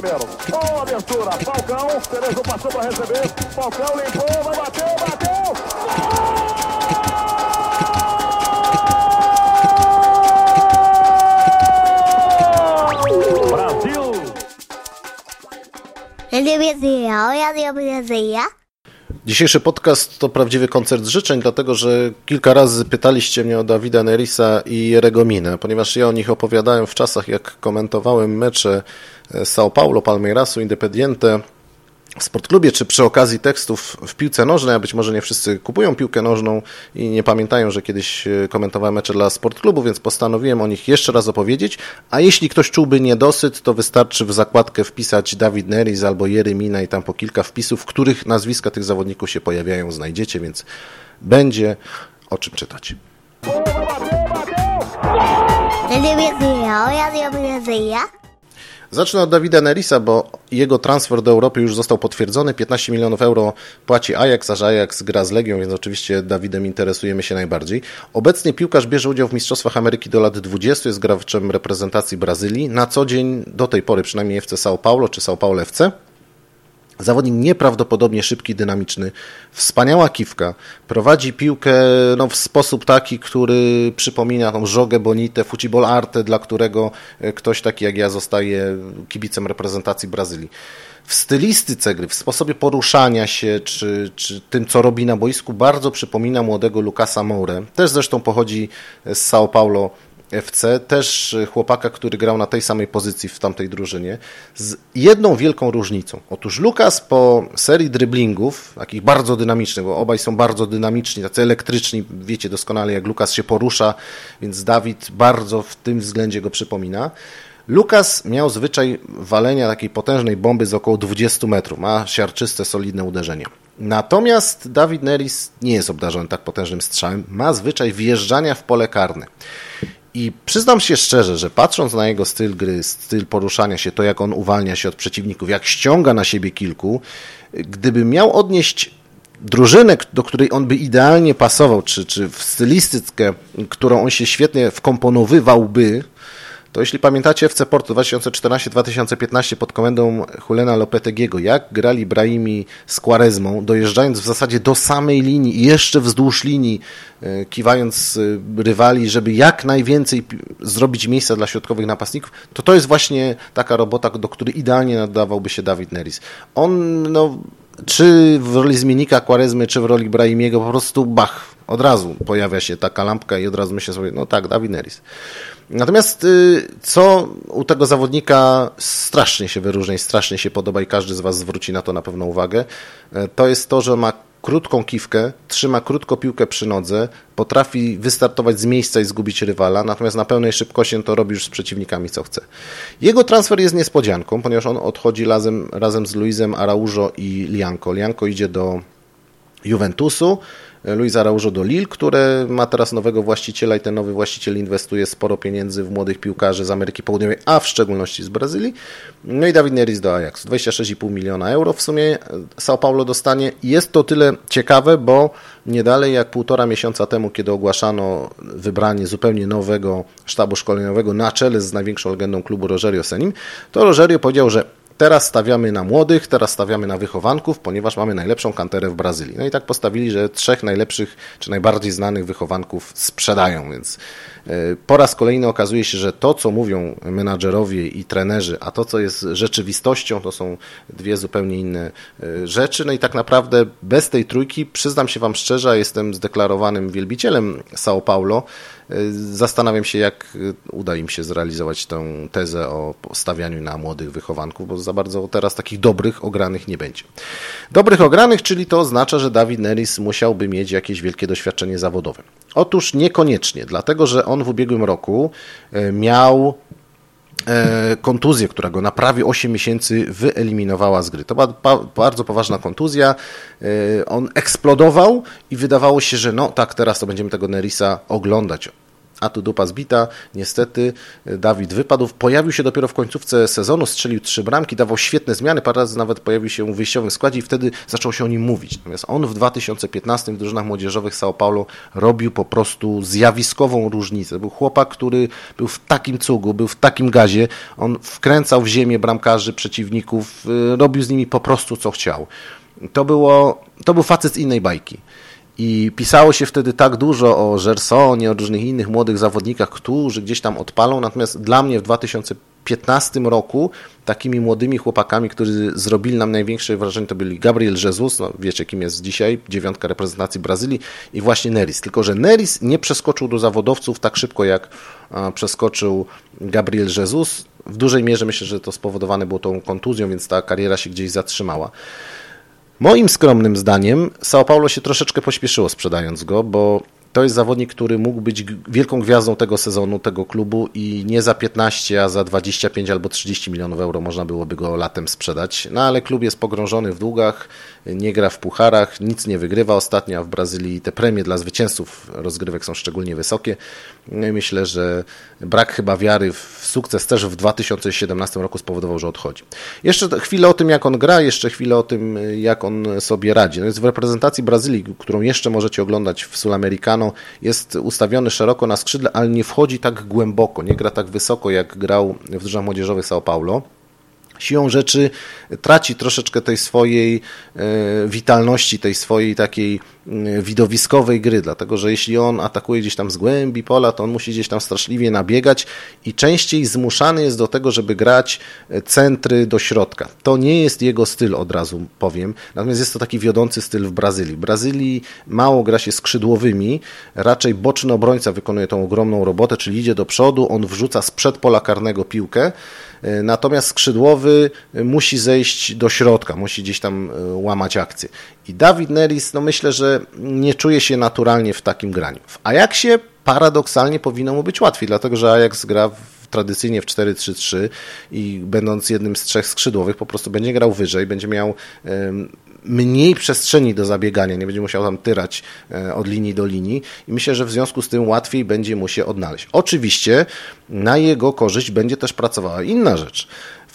primeiro. Boa abertura, Falcão, Cerezo passou para receber, Falcão limpou, vai bater, bateu! Brasil! Ele me olha, ele me. Dzisiejszy podcast to prawdziwy koncert życzeń, dlatego że kilka razy pytaliście mnie o Dawida Nerisa i Jerego Minę, ponieważ ja o nich opowiadałem w czasach, jak komentowałem mecze São Paulo, Palmeirasu, Independiente, sportklubie, czy przy okazji tekstów w piłce nożnej, a być może nie wszyscy kupują piłkę nożną i nie pamiętają, że kiedyś e, komentowałem mecze dla sportklubu, więc postanowiłem o nich jeszcze raz opowiedzieć, a jeśli ktoś czułby niedosyt, to wystarczy w zakładkę wpisać Dawid Neris albo Jery Mina i tam po kilka wpisów, w których nazwiska tych zawodników się pojawiają, znajdziecie, więc będzie o czym czytać. Zacznę od Dawida Nerisa, bo jego transfer do Europy już został potwierdzony. 15 milionów euro płaci Ajax, aż Ajax gra z Legią, więc oczywiście Dawidem interesujemy się najbardziej. Obecnie piłkarz bierze udział w Mistrzostwach Ameryki do lat 20, jest graczem reprezentacji Brazylii. Na co dzień, do tej pory przynajmniej FC São Paulo czy São Paulo FC. Zawodnik nieprawdopodobnie szybki, dynamiczny, wspaniała kiwka. Prowadzi piłkę no, w sposób taki, który przypomina tą żogę bonite, futebol arte, dla którego e, ktoś taki jak ja zostaje kibicem reprezentacji Brazylii. W stylistyce gry, w sposobie poruszania się, czy, czy tym, co robi na boisku, bardzo przypomina młodego Lucasa Moure. Też zresztą pochodzi z São Paulo FC, też chłopaka, który grał na tej samej pozycji w tamtej drużynie, z jedną wielką różnicą. Otóż Lukas po serii dryblingów, takich bardzo dynamicznych, bo obaj są bardzo dynamiczni, tacy elektryczni, wiecie doskonale jak Lukas się porusza, więc Dawid bardzo w tym względzie go przypomina. Lukas miał zwyczaj walenia takiej potężnej bomby z około 20 metrów, ma siarczyste, solidne uderzenie. Natomiast Dawid Neris nie jest obdarzony tak potężnym strzałem, ma zwyczaj wjeżdżania w pole karne. I przyznam się szczerze, że patrząc na jego styl gry, styl poruszania się, to jak on uwalnia się od przeciwników, jak ściąga na siebie kilku, gdyby miał odnieść drużynę, do której on by idealnie pasował, czy, czy w stylistykę, którą on się świetnie wkomponowywałby, to jeśli pamiętacie FC Porto 2014-2015 pod komendą Hulena Lopetegiego, jak grali Brahimi z Quaresmą, dojeżdżając w zasadzie do samej linii i jeszcze wzdłuż linii, e, kiwając e, rywali, żeby jak najwięcej zrobić miejsca dla środkowych napastników, to to jest właśnie taka robota, do której idealnie nadawałby się Dawid Neris. On, no, czy w roli zmiennika Quaresmy, czy w roli Brahimiego, po prostu bach, od razu pojawia się taka lampka i od razu myślę sobie, no tak, Dawid Neris. Natomiast y, co u tego zawodnika strasznie się wyróżnia strasznie się podoba i każdy z Was zwróci na to na pewno uwagę, y, to jest to, że ma krótką kiwkę, trzyma krótko piłkę przy nodze, potrafi wystartować z miejsca i zgubić rywala, natomiast na pełnej szybkości to robi już z przeciwnikami co chce. Jego transfer jest niespodzianką, ponieważ on odchodzi razem, razem z Luizem Araujo i Lianco. Lianco idzie do Juventusu, Luis Araujo do Lille, które ma teraz nowego właściciela i ten nowy właściciel inwestuje sporo pieniędzy w młodych piłkarzy z Ameryki Południowej, a w szczególności z Brazylii. No i Dawid Neris do Ajax. 26,5 miliona euro w sumie São Paulo dostanie. Jest to tyle ciekawe, bo nie dalej jak półtora miesiąca temu, kiedy ogłaszano wybranie zupełnie nowego sztabu szkoleniowego na czele z największą legendą klubu Rogerio Senim, to Rogerio powiedział, że Teraz stawiamy na młodych, teraz stawiamy na wychowanków, ponieważ mamy najlepszą kanterę w Brazylii. No i tak postawili, że trzech najlepszych czy najbardziej znanych wychowanków sprzedają, więc e, po raz kolejny okazuje się, że to, co mówią menadżerowie i trenerzy, a to, co jest rzeczywistością, to są dwie zupełnie inne e, rzeczy. No i tak naprawdę bez tej trójki, przyznam się Wam szczerze, jestem zdeklarowanym wielbicielem São Paulo. Zastanawiam się, jak uda im się zrealizować tę tezę o stawianiu na młodych wychowanków, bo za bardzo teraz takich dobrych, ogranych nie będzie. Dobrych ogranych, czyli to oznacza, że Dawid Neris musiałby mieć jakieś wielkie doświadczenie zawodowe. Otóż niekoniecznie, dlatego że on w ubiegłym roku e, miał kontuzję, która go na prawie 8 miesięcy wyeliminowała z gry. To była bardzo poważna kontuzja. On eksplodował i wydawało się, że no tak, teraz to będziemy tego Nerisa oglądać. A tu dupa zbita. Niestety Dawid wypadł. Pojawił się dopiero w końcówce sezonu, strzelił trzy bramki, dawał świetne zmiany, parę razy nawet pojawił się w wyjściowym składzie i wtedy zaczął się o nim mówić. Natomiast on w 2015 w drużynach młodzieżowych São Paulo robił po prostu zjawiskową różnicę. Był chłopak, który był w takim cugu, był w takim gazie, on wkręcał w ziemię bramkarzy przeciwników, y, robił z nimi po prostu co chciał. To, było, to był facet z innej bajki. I pisało się wtedy tak dużo o Gersonie, o różnych innych młodych zawodnikach, którzy gdzieś tam odpalą. Natomiast dla mnie w 2015 roku takimi młodymi chłopakami, którzy zrobili nam największe wrażenie, to byli Gabriel Jesus, no wiecie kim jest dzisiaj, dziewiątka reprezentacji Brazylii i właśnie Neris. Tylko, że Neris nie przeskoczył do zawodowców tak szybko, jak przeskoczył Gabriel Jesus. W dużej mierze myślę, że to spowodowane było tą kontuzją, więc ta kariera się gdzieś zatrzymała. Moim skromnym zdaniem São Paulo się troszeczkę pośpieszyło sprzedając go, bo to jest zawodnik, który mógł być wielką gwiazdą tego sezonu, tego klubu i nie za 15, a za 25 albo 30 milionów euro można byłoby go latem sprzedać. No ale klub jest pogrążony w długach, nie gra w pucharach, nic nie wygrywa ostatnio, a w Brazylii te premie dla zwycięzców rozgrywek są szczególnie wysokie. No myślę, że brak chyba wiary w sukces też w 2017 roku spowodował, że odchodzi. Jeszcze chwilę o tym, jak on gra, jeszcze chwilę o tym, jak on sobie radzi. No jest w reprezentacji Brazylii, którą jeszcze możecie oglądać w Sulamericano, jest ustawiony szeroko na skrzydle, ale nie wchodzi tak głęboko, nie gra tak wysoko, jak grał w drużynach młodzieżowych São Paulo siłą rzeczy traci troszeczkę tej swojej e, witalności, tej swojej takiej widowiskowej gry, dlatego że jeśli on atakuje gdzieś tam z głębi pola, to on musi gdzieś tam straszliwie nabiegać i częściej zmuszany jest do tego, żeby grać e, centry do środka. To nie jest jego styl, od razu powiem, natomiast jest to taki wiodący styl w Brazylii. W Brazylii mało gra się skrzydłowymi, raczej boczny obrońca wykonuje tą ogromną robotę, czyli idzie do przodu, on wrzuca sprzed pola karnego piłkę, E, natomiast skrzydłowy musi zejść do środka, musi gdzieś tam łamać akcję. I Dawid Neris, no myślę, że nie czuje się naturalnie w takim graniu. W Ajaxie paradoksalnie powinno mu być łatwiej, dlatego że Ajax gra w tradycyjnie w 4-3-3 i będąc jednym z trzech skrzydłowych po prostu będzie grał wyżej, będzie miał mniej przestrzeni do zabiegania, nie będzie musiał tam tyrać e, od linii do linii i myślę, że w związku z tym łatwiej będzie mu się odnaleźć. Oczywiście na jego korzyść będzie też pracowała inna rzecz.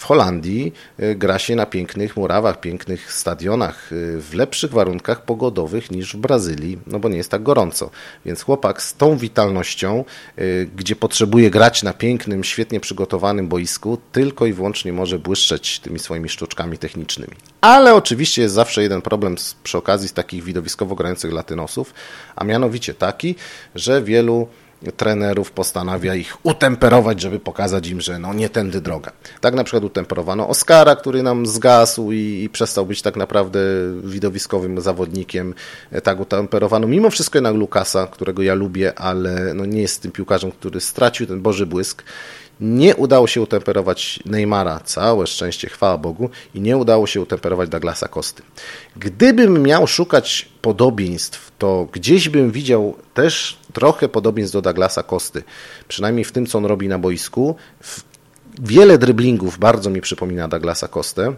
W Holandii e, gra się na pięknych murawach, pięknych stadionach, e, w lepszych warunkach pogodowych niż w Brazylii, no bo nie jest tak gorąco. Więc chłopak z tą witalnością, e, gdzie potrzebuje grać na pięknym, świetnie przygotowanym boisku, tylko i wyłącznie może błyszczeć tymi swoimi sztuczkami technicznymi. Ale oczywiście jest zawsze jeden problem przy okazji takich widowiskowo grających latynosów, a mianowicie taki, że wielu trenerów postanawia ich utemperować, żeby pokazać im, że no nie tędy droga. Tak na przykład utemperowano Oscara, który nam zgasł i, i przestał być tak naprawdę widowiskowym zawodnikiem. Tak utemperowano mimo wszystko jednak Lukasa, którego ja lubię, ale no nie jest tym piłkarzem, który stracił ten boży błysk. Nie udało się utemperować Neymara, całe szczęście, chwała Bogu, i nie udało się utemperować Douglasa Kosty. Gdybym miał szukać podobieństw, to gdzieś bym widział też trochę podobieństw do Douglasa Kosty, przynajmniej w tym, co on robi na boisku. Wiele dryblingów bardzo mi przypomina Douglasa Kostę.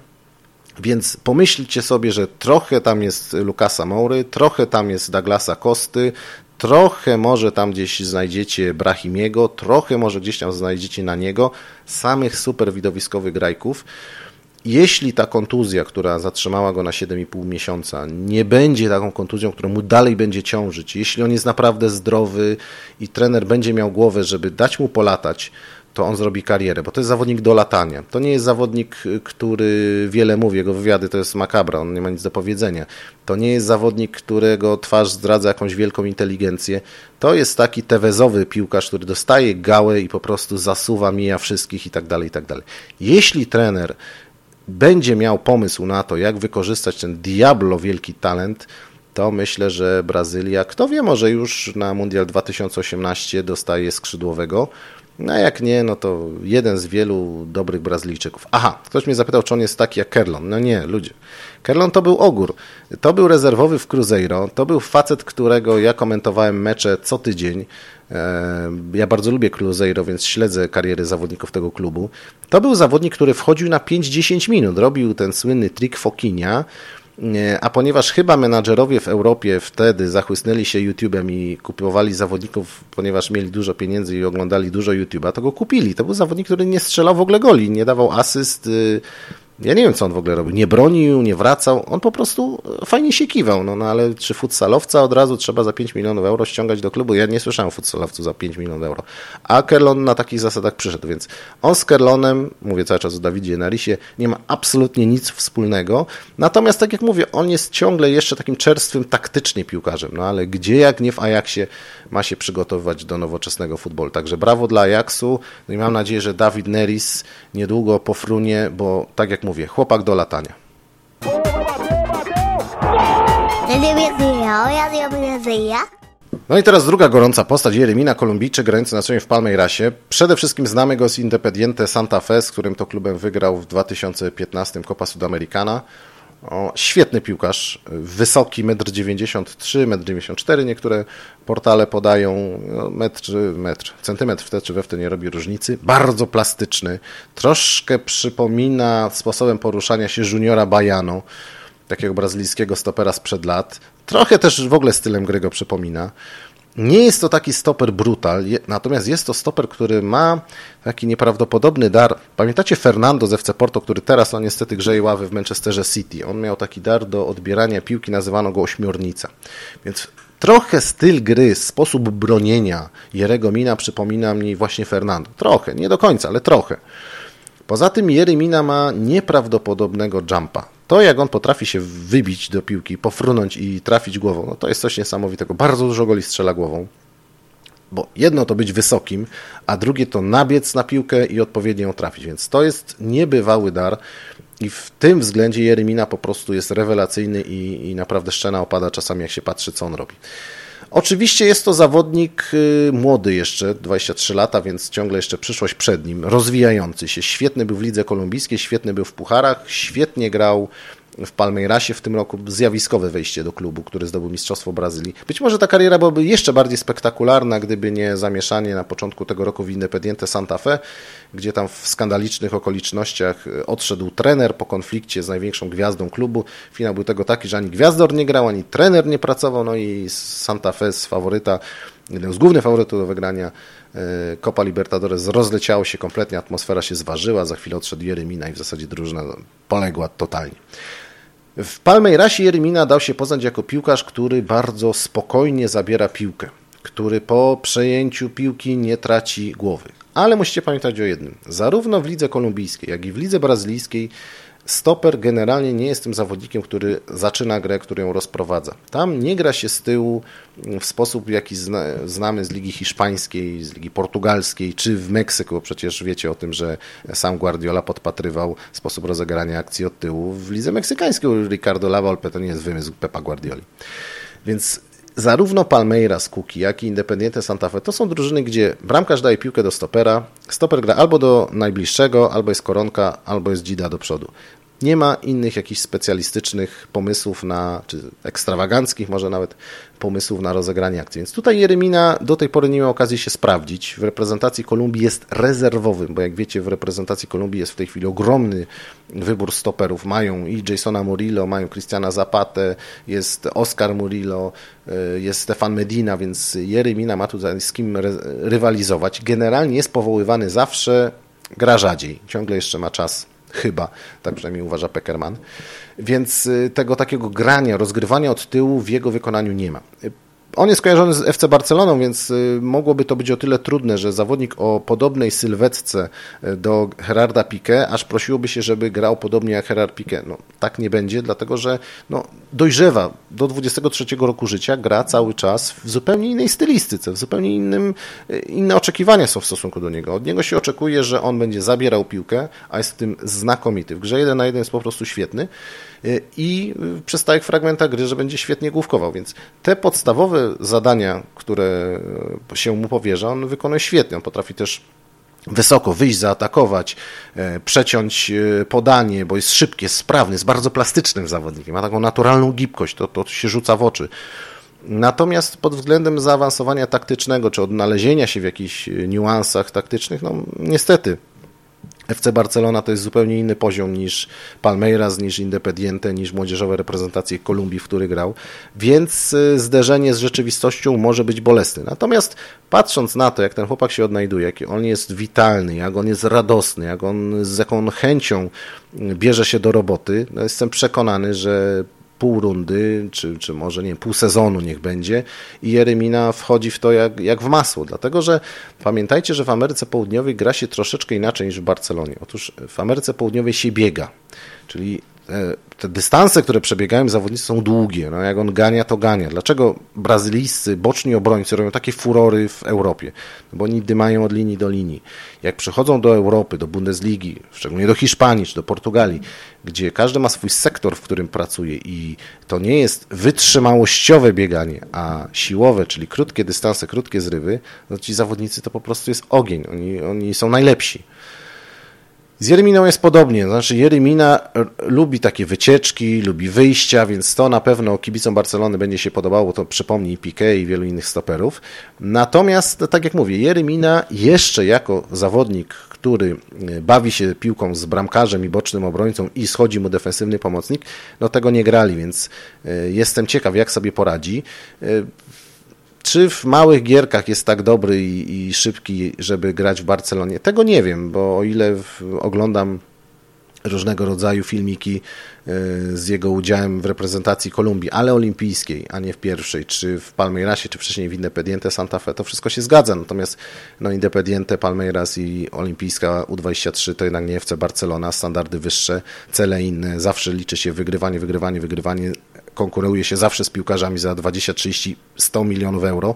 Więc pomyślcie sobie, że trochę tam jest Lukasa Moury, trochę tam jest Douglasa Kosty, Trochę może tam gdzieś znajdziecie Brahimiego, trochę może gdzieś tam znajdziecie na niego samych super widowiskowych grajków. Jeśli ta kontuzja, która zatrzymała go na 7,5 miesiąca, nie będzie taką kontuzją, która mu dalej będzie ciążyć, jeśli on jest naprawdę zdrowy i trener będzie miał głowę, żeby dać mu polatać, to on zrobi karierę, bo to jest zawodnik do latania. To nie jest zawodnik, który wiele mówi, jego wywiady to jest makabra, on nie ma nic do powiedzenia. To nie jest zawodnik, którego twarz zdradza jakąś wielką inteligencję. To jest taki tewezowy piłkarz, który dostaje gałę i po prostu zasuwa, mija wszystkich i tak dalej, i tak dalej. Jeśli trener będzie miał pomysł na to, jak wykorzystać ten diablo wielki talent, to myślę, że Brazylia, kto wie, może już na Mundial 2018 dostaje skrzydłowego, no a jak nie, no to jeden z wielu dobrych Brazylijczyków. Aha, ktoś mnie zapytał, czy on jest taki jak Kerlon. No nie, ludzie. Kerlon to był ogór. To był rezerwowy w Cruzeiro. To był facet, którego ja komentowałem mecze co tydzień. E, ja bardzo lubię Cruzeiro, więc śledzę kariery zawodników tego klubu. To był zawodnik, który wchodził na 5-10 minut. Robił ten słynny trik Fokinia a ponieważ chyba menadżerowie w Europie wtedy zachłysnęli się YouTube'em i kupowali zawodników, ponieważ mieli dużo pieniędzy i oglądali dużo YouTube'a, to go kupili. To był zawodnik, który nie strzelał w ogóle goli, nie dawał asyst, y, ja nie wiem, co on w ogóle robił. Nie bronił, nie wracał. On po prostu fajnie się kiwał. No, no ale czy futsalowca od razu trzeba za 5 milionów euro ściągać do klubu? Ja nie słyszałem futsalowcu za 5 milionów euro. A Kerlon na takich zasadach przyszedł, więc on z Kerlonem, mówię cały czas o Dawidzie Narisie, nie ma absolutnie nic wspólnego. Natomiast, tak jak mówię, on jest ciągle jeszcze takim czerstwym taktycznie piłkarzem. No ale gdzie jak nie w Ajaxie ma się przygotowywać do nowoczesnego futbolu. Także brawo dla Ajaxu. No i mam nadzieję, że Dawid Neris niedługo pofrunie, bo tak jak mówię, chłopak do latania. No i teraz druga gorąca postać, Jeremina Kolumbijczyk, grający na co w Palmeirasie. Przede wszystkim znamy go z Independiente Santa Fe, z którym to klubem wygrał w 2015 Copa Sudamericana. O, świetny piłkarz, wysoki 1,93 m, 1,94 m, niektóre portale podają no, metr, metr, centymetr w te czy we w te nie robi różnicy. Bardzo plastyczny, troszkę przypomina sposobem poruszania się juniora Bajano, takiego brazylijskiego stopera sprzed lat. Trochę też w ogóle stylem gry go przypomina. Nie jest to taki stoper brutal, natomiast jest to stoper, który ma taki nieprawdopodobny dar. Pamiętacie Fernando z FC Porto, który teraz on niestety grzeje ławy w Manchesterze City. On miał taki dar do odbierania piłki, nazywano go ośmiornica. Więc trochę styl gry, sposób bronienia Jerego Mina przypomina mi właśnie Fernando. Trochę, nie do końca, ale trochę. Poza tym Jeremina ma nieprawdopodobnego jumpa. To, jak on potrafi się wybić do piłki, pofrunąć i trafić głową, no to jest coś niesamowitego. Bardzo dużo goli strzela głową. Bo jedno to być wysokim, a drugie to nabiec na piłkę i odpowiednio ją trafić. Więc to jest niebywały dar. I w tym względzie Jeremina po prostu jest rewelacyjny i, i naprawdę szczena opada czasami, jak się patrzy, co on robi. Oczywiście jest to zawodnik y, młody jeszcze, 23 lata, więc ciągle jeszcze przyszłość przed nim, rozwijający się. Świetny był w lidze kolumbijskiej, świetny był w pucharach, świetnie grał w Palmeirasie w tym roku zjawiskowe wejście do klubu, który zdobył Mistrzostwo Brazylii. Być może ta kariera byłaby jeszcze bardziej spektakularna, gdyby nie zamieszanie na początku tego roku w Independiente Santa Fe, gdzie tam w skandalicznych okolicznościach odszedł trener po konflikcie z największą gwiazdą klubu. Finał był tego taki, że ani gwiazdor nie grał, ani trener nie pracował, no i Santa Fe z faworyta, jeden z głównych faworytów do wygrania e, Copa Libertadores rozleciało się kompletnie, atmosfera się zważyła, za chwilę odszedł Jeremina i w zasadzie drużyna poległa totalnie. W Palmeirasie Jeremina dał się poznać jako piłkarz, który bardzo spokojnie zabiera piłkę, który po przejęciu piłki nie traci głowy. Ale musicie pamiętać o jednym. Zarówno w lidze kolumbijskiej, jak i w lidze brazylijskiej stoper generalnie nie jest tym zawodnikiem, który zaczyna grę, który ją rozprowadza. Tam nie gra się z tyłu w sposób, jaki zna, znamy z Ligi Hiszpańskiej, z Ligi Portugalskiej, czy w Meksyku. Przecież wiecie o tym, że sam Guardiola podpatrywał sposób rozegrania akcji od tyłu. W Lidze Meksykańskiej Ricardo Lavolpe to nie jest wymysł Pepa Guardioli. Więc zarówno Palmeiras, Kuki, jak i Independiente Santa Fe to są drużyny, gdzie bramkarz daje piłkę do stopera, stoper gra albo do najbliższego, albo jest koronka, albo jest dzida do przodu. Nie ma innych jakichś specjalistycznych pomysłów na, czy ekstrawaganckich może nawet pomysłów na rozegranie akcji. Więc tutaj Jeremina do tej pory nie miał okazji się sprawdzić. W reprezentacji Kolumbii jest rezerwowym, bo jak wiecie w reprezentacji Kolumbii jest w tej chwili ogromny wybór stoperów. Mają i Jasona Murillo, mają Cristiana Zapatę, jest Oscar Murillo, y, jest Stefan Medina, więc Jeremina ma tu z kim rywalizować. Generalnie jest powoływany zawsze, gra rzadziej. Ciągle jeszcze ma czas Chyba, tak przynajmniej uważa Peckerman. Więc y, tego takiego grania, rozgrywania od tyłu w jego wykonaniu nie ma. On jest kojarzony z FC Barceloną, więc y, mogłoby to być o tyle trudne, że zawodnik o podobnej sylwetce y, do Gerarda Piqué, aż prosiłoby się, żeby grał podobnie jak Gerard Piqué. No, tak nie będzie, dlatego że no, dojrzewa do 23 roku życia, gra cały czas w zupełnie innej stylistyce, w zupełnie innym, y, inne oczekiwania są w stosunku do niego. Od niego się oczekuje, że on będzie zabierał piłkę, a jest w tym znakomity. W grze 1 na 1 jest po prostu świetny. I przy stałych fragmentach gry, że będzie świetnie główkował. Więc te podstawowe zadania, które się mu powierza, on wykonuje świetnie. On potrafi też wysoko wyjść, zaatakować, e, przeciąć e, podanie, bo jest szybki, jest sprawny, jest bardzo plastycznym zawodnikiem, ma taką naturalną gibkość, to, to się rzuca w oczy. Natomiast pod względem zaawansowania taktycznego, czy odnalezienia się w jakichś niuansach taktycznych, no niestety FC Barcelona to jest zupełnie inny poziom niż Palmeiras, niż Independiente, niż młodzieżowe reprezentacje Kolumbii, w których grał, więc y, zderzenie z rzeczywistością może być bolesne. Natomiast patrząc na to, jak ten chłopak się odnajduje, jak on jest witalny, jak on jest radosny, jak on z jaką chęcią y, bierze się do roboty, no jestem przekonany, że pół rundy, czy, czy może nie pół sezonu niech będzie. I Jeremina wchodzi w to jak, jak w masło, dlatego że pamiętajcie, że w Ameryce Południowej gra się troszeczkę inaczej niż w Barcelonie. Otóż w Ameryce Południowej się biega, czyli te dystanse, które przebiegają zawodnicy są długie. No, jak on gania, to gania. Dlaczego brazylijscy boczni obrońcy robią takie furory w Europie? No, bo oni dymają od linii do linii. Jak przychodzą do Europy, do Bundesligi, szczególnie do Hiszpanii czy do Portugalii, gdzie każdy ma swój sektor, w którym pracuje i to nie jest wytrzymałościowe bieganie, a siłowe, czyli krótkie dystanse, krótkie zrywy, no ci zawodnicy to po prostu jest ogień. Oni, oni są najlepsi. Z Jereminą jest podobnie, znaczy Jeremina lubi takie wycieczki, lubi wyjścia, więc to na pewno kibicom Barcelony będzie się podobało, to przypomni Piqué i wielu innych stoperów. Natomiast, tak jak mówię, Jeremina jeszcze jako zawodnik, który e, bawi się piłką z bramkarzem i bocznym obrońcą i schodzi mu defensywny pomocnik, no tego nie grali, więc e, jestem ciekaw, jak sobie poradzi. Czy w małych gierkach jest tak dobry i, i szybki, żeby grać w Barcelonie? Tego nie wiem, bo o ile w, oglądam różnego rodzaju filmiki e, z jego udziałem w reprezentacji Kolumbii, ale olimpijskiej, a nie w pierwszej, czy w Palmeirasie, czy wcześniej w Independiente Santa Fe, to wszystko się zgadza. Natomiast no, Independiente, Palmeiras i olimpijska U23 to jednak nie FC Barcelona, standardy wyższe, cele inne, zawsze liczy się wygrywanie, wygrywanie, wygrywanie, konkuruje się zawsze z piłkarzami za 20, 30, 100 milionów euro,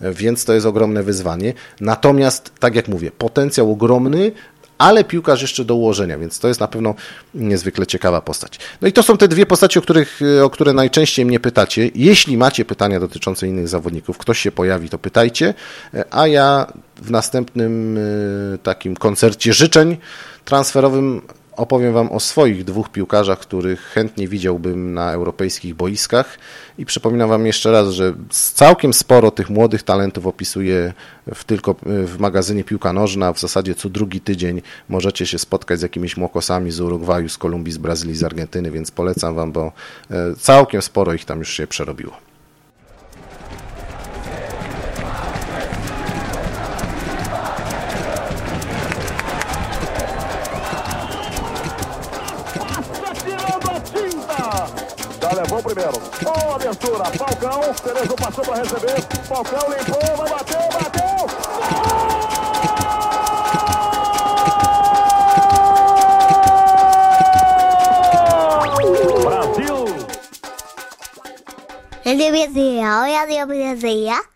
więc to jest ogromne wyzwanie. Natomiast, tak jak mówię, potencjał ogromny, ale piłkarz jeszcze do ułożenia, więc to jest na pewno niezwykle ciekawa postać. No i to są te dwie postacie, o, których, o które najczęściej mnie pytacie. Jeśli macie pytania dotyczące innych zawodników, ktoś się pojawi, to pytajcie, a ja w następnym e, takim koncercie życzeń transferowym opowiem Wam o swoich dwóch piłkarzach, których chętnie widziałbym na europejskich boiskach i przypominam Wam jeszcze raz, że całkiem sporo tych młodych talentów opisuję w, tylko w magazynie Piłka Nożna. W zasadzie co drugi tydzień możecie się spotkać z jakimiś młokosami z Urugwaju, z Kolumbii, z Brazylii, z Argentyny, więc polecam Wam, bo e, całkiem sporo ich tam już się przerobiło. Levou o primeiro. Boa abertura. Falcão. Cerezo passou para receber. Falcão limpou. Vai bater. Bateu. Brasil. Ele me dizia, olha.